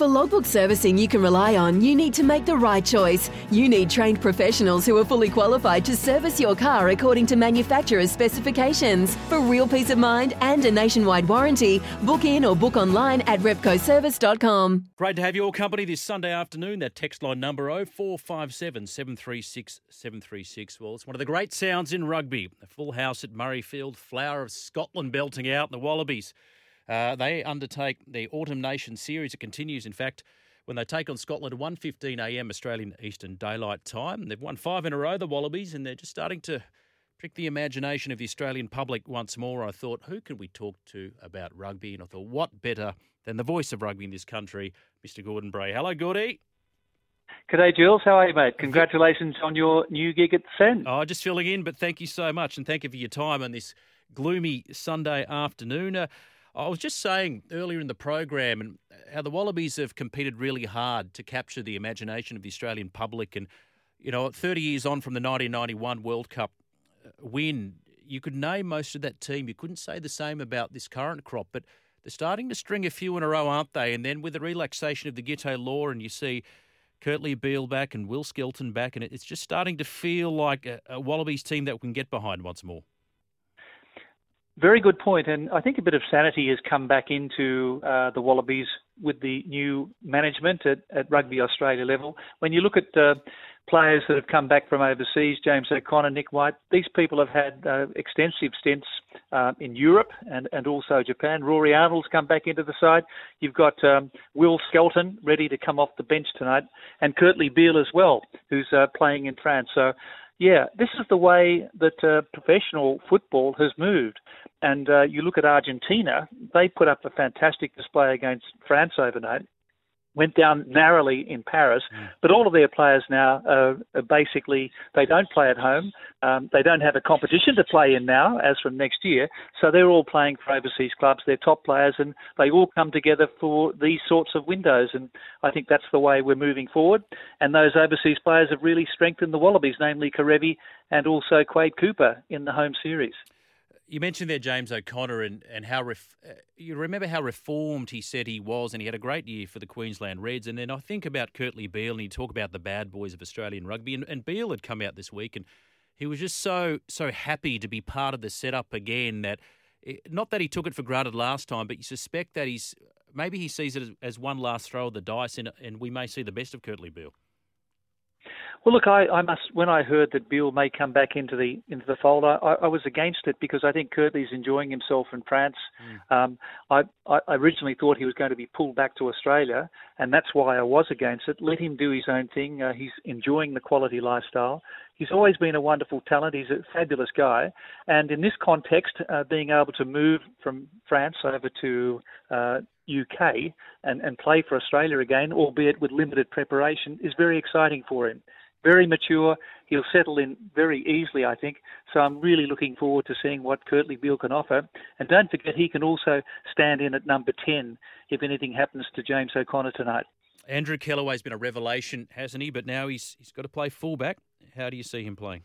For logbook servicing you can rely on, you need to make the right choice. You need trained professionals who are fully qualified to service your car according to manufacturer's specifications. For real peace of mind and a nationwide warranty, book in or book online at repcoservice.com. Great to have your company this Sunday afternoon. That text line number 0457 736 736. Well, it's one of the great sounds in rugby. A full house at Murrayfield, Flower of Scotland belting out, the Wallabies. Uh, they undertake the Autumn Nation series. It continues, in fact, when they take on Scotland at 1.15am Australian Eastern Daylight Time. They've won five in a row, the Wallabies, and they're just starting to prick the imagination of the Australian public once more. I thought, who can we talk to about rugby? And I thought, what better than the voice of rugby in this country, Mr. Gordon Bray. Hello, Gordy. G'day, Jules. How are you, mate? Congratulations on your new gig at the Sen. Oh, just filling in, but thank you so much, and thank you for your time on this gloomy Sunday afternoon. Uh, I was just saying earlier in the program and how the Wallabies have competed really hard to capture the imagination of the Australian public. And, you know, 30 years on from the 1991 World Cup uh, win, you could name most of that team. You couldn't say the same about this current crop, but they're starting to string a few in a row, aren't they? And then with the relaxation of the Giteau law, and you see Kurtley Beale back and Will Skelton back, and it's just starting to feel like a, a Wallabies team that we can get behind once more. Very good point, and I think a bit of sanity has come back into uh, the Wallabies with the new management at, at Rugby Australia level. When you look at uh, players that have come back from overseas, James O'Connor, Nick White, these people have had uh, extensive stints uh, in Europe and, and also Japan. Rory Arnold's come back into the side. You've got um, Will Skelton ready to come off the bench tonight, and Kurtley Beale as well, who's uh, playing in France. So yeah, this is the way that uh, professional football has moved. And uh, you look at Argentina, they put up a fantastic display against France overnight, went down narrowly in Paris, Mm. but all of their players now are, are basically, they don't play at home. Um, they don't have a competition to play in now as from next year. So they're all playing for overseas clubs. They're top players and they all come together for these sorts of windows. And I think that's the way we're moving forward. And those overseas players have really strengthened the Wallabies, namely Kerevi and also Quade Cooper in the home series. You mentioned there James O'Connor and, and how ref, uh, you remember how reformed he said he was, and he had a great year for the Queensland Reds. And then I think about Kurtley Beale, and you talk about the bad boys of Australian rugby. And, and Beale had come out this week, and he was just so so happy to be part of the setup again. That eh, not that he took it for granted last time, but you suspect that he's maybe he sees it as, as one last throw of the dice, and, and we may see the best of Kurtley Beale. Well, look, I, I must. When I heard that Bill may come back into the into the fold, I, I was against it because I think Kurtley's enjoying himself in France. Um, I, I originally thought he was going to be pulled back to Australia, and that's why I was against it. Let him do his own thing. Uh, he's enjoying the quality lifestyle. He's always been a wonderful talent. He's a fabulous guy, and in this context, uh, being able to move from France over to uh, UK and, and play for Australia again, albeit with limited preparation, is very exciting for him very mature. He'll settle in very easily, I think. So I'm really looking forward to seeing what Kurtley Beale can offer. And don't forget, he can also stand in at number 10 if anything happens to James O'Connor tonight. Andrew Kellaway's been a revelation, hasn't he? But now he's he's got to play fullback. How do you see him playing?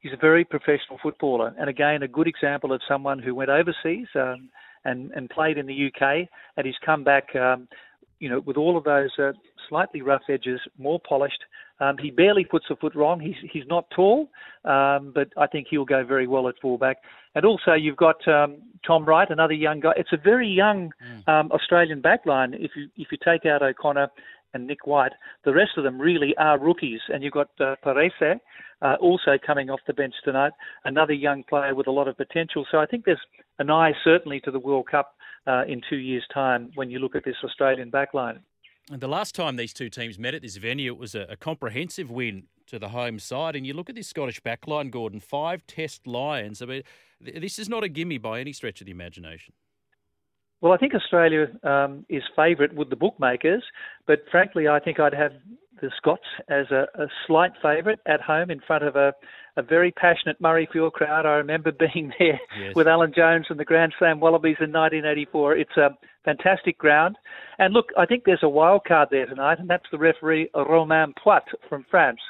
He's a very professional footballer, and again, a good example of someone who went overseas um, and and played in the UK, and he's come back. Um, you know, with all of those uh, slightly rough edges, more polished. Um, he barely puts a foot wrong. He's he's not tall, um, but I think he'll go very well at fullback. And also, you've got um, Tom Wright, another young guy. It's a very young um, Australian backline. If you if you take out O'Connor and Nick White, the rest of them really are rookies. And you've got uh, Parese uh, also coming off the bench tonight, another young player with a lot of potential. So I think there's an eye certainly to the World Cup uh, in two years' time when you look at this Australian backline. And the last time these two teams met at this venue, it was a, a comprehensive win to the home side. And you look at this Scottish backline, Gordon, five Test Lions. I mean, th- this is not a gimme by any stretch of the imagination. Well, I think Australia um, is favourite with the bookmakers, but frankly, I think I'd have the Scots as a, a slight favourite at home in front of a, a very passionate Murray Murrayfield crowd. I remember being there yes. with Alan Jones and the Grand Slam Wallabies in 1984. It's a fantastic ground. And look, I think there's a wild card there tonight, and that's the referee Romain Poite from France.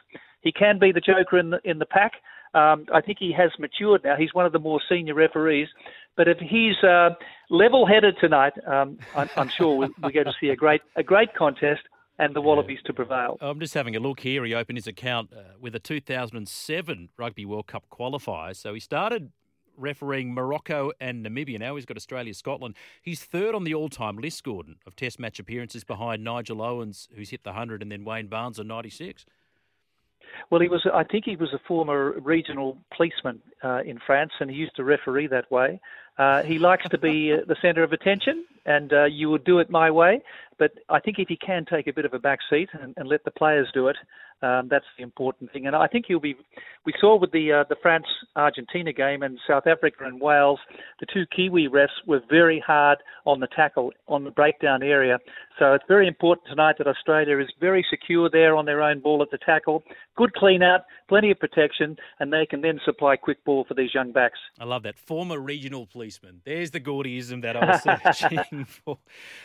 He can be the joker in the, in the pack. Um, I think he has matured now. He's one of the more senior referees. But if he's uh, level-headed tonight, um, I'm, I'm, sure we, we're going to see a great a great contest and the Wallabies to prevail. I'm just having a look here. He opened his account uh, with a 2007 Rugby World Cup qualifier. So he started refereeing Morocco and Namibia. Now he's got Australia, Scotland. He's third on the all-time list, Gordon, of Test match appearances behind Nigel Owens, who's hit the hundred, and then Wayne Barnes on 96. Well, he was. I think he was a former regional policeman uh, in France, and he used to referee that way. Uh, he likes to be uh, the centre of attention, and uh, you would do it my way. But I think if he can take a bit of a back seat and, and let the players do it, um, that's the important thing. And I think he'll be. We saw with the uh, the France Argentina game and South Africa and Wales, the two Kiwi refs were very hard on the tackle on the breakdown area. So it's very important tonight that Australia is very secure there on their own ball at the tackle. Good clean out, plenty of protection, and they can then supply quick ball for these young backs. I love that former regional policeman. There's the Gordyism that I was searching for.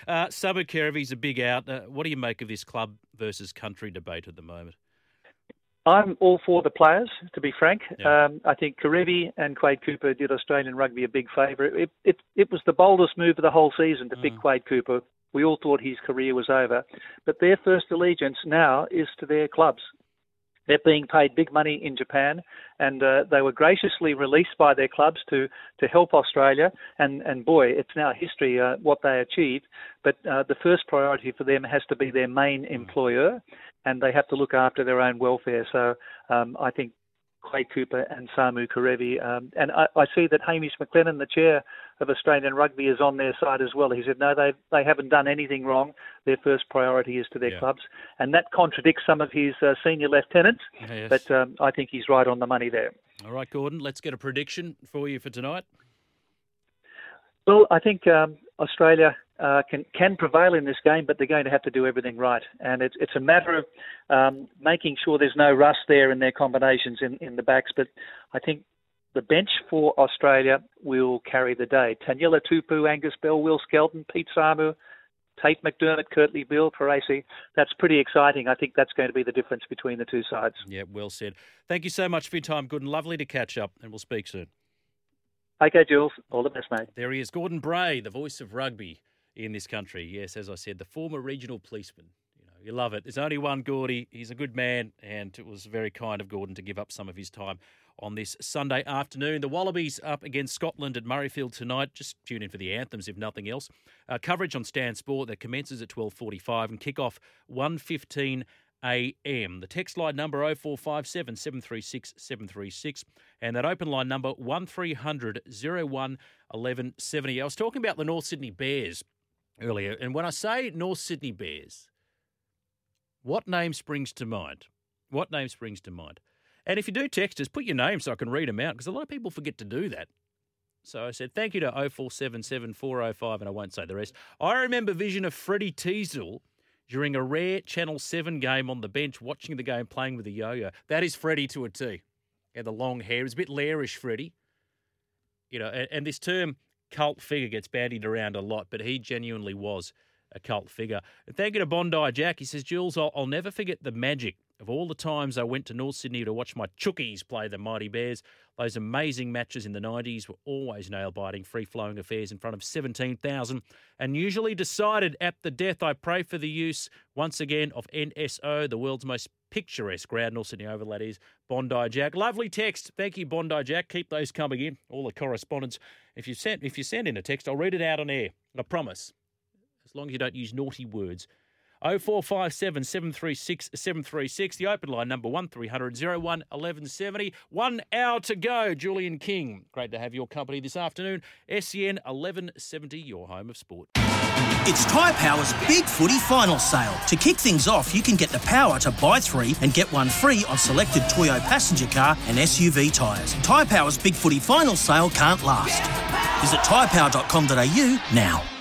Uh, Samu Kerevi's a big out. Uh, what do you make of this club versus country debate at the moment? I'm all for the players, to be frank. Yeah. Um, I think Kerevi and Quade Cooper did Australian rugby a big favour. It, it, it was the boldest move of the whole season to mm. pick Quade Cooper. We all thought his career was over. But their first allegiance now is to their clubs. They're being paid big money in Japan, and uh, they were graciously released by their clubs to, to help Australia. And, and boy, it's now history uh, what they achieved. But uh, the first priority for them has to be their main employer, and they have to look after their own welfare. So um, I think Quade Cooper and Samu Kerevi. Um, and I, I, see that Hamish McLennan, the chair of Australian Rugby, is on their side as well. He said, no, they they haven't done anything wrong. Their first priority is to their yeah. clubs, and that contradicts some of his uh, senior lieutenants. Yes. But um, I think he's right on the money there. All right, Gordon, let's get a prediction for you for tonight. Well, I think um, Australia uh, can can prevail in this game, but they're going to have to do everything right, and it's it's a matter of um, making sure there's no rust there in their combinations in, in the backs. But I think the bench for Australia will carry the day. Taniela Tupou, Angus Bell, Will Skelton, Pete Samu, Tate McDermott, Kurtley Beale, Parisi. That's pretty exciting. I think that's going to be the difference between the two sides. Yeah, well said. Thank you so much for your time, Good and lovely to catch up, and we'll speak soon. Okay, Jules. All the best, mate. There he is, Gordon Bray, the voice of rugby in this country. Yes, as I said, the former regional policeman. You know, you love it. There's only one Gordy. He's a good man, and it was very kind of Gordon to give up some of his time on this Sunday afternoon. The Wallabies up against Scotland at Murrayfield tonight. Just tune in for the anthems, if nothing else. Uh, coverage on Stan Sport that commences at 12:45 and kick off 1:15 a.m. The text line number 0457 736 736 and that open line number 1300 01 1170. I was talking about the North Sydney Bears earlier, and when I say North Sydney Bears, what name springs to mind? What name springs to mind? And if you do text us, put your name so I can read them out because a lot of people forget to do that. So I said, thank you to 0477 405, and I won't say the rest. I remember vision of Freddie Teasdell during a rare Channel 7 game on the bench, watching the game playing with a yo yo. That is Freddie to a T. Yeah, the long hair. is a bit lairish, Freddie. You know, and, and this term cult figure gets bandied around a lot, but he genuinely was a cult figure. Thank you to Bondi Jack. He says, Jules, I'll, I'll never forget the magic of all the times I went to North Sydney to watch my Chookies play the Mighty Bears, those amazing matches in the 90s were always nail biting, free flowing affairs in front of 17,000 and usually decided at the death. I pray for the use once again of NSO, the world's most picturesque ground. North Sydney Oval, that is. Bondi Jack. Lovely text. Thank you, Bondi Jack. Keep those coming in. All the correspondence. If you send if you send in a text, I'll read it out on air. I promise. As long as you don't use naughty words. 0457 736 736. The open line number 1300 01 1170. One hour to go. Julian King, great to have your company this afternoon. SEN 1170, your home of sport. It's Tyre Power's Big Footy Final Sale. To kick things off, you can get the power to buy three and get one free on selected Toyo passenger car and SUV tyres. Tyre Power's Big Footy Final Sale can't last. Visit tyrepower.com.au now.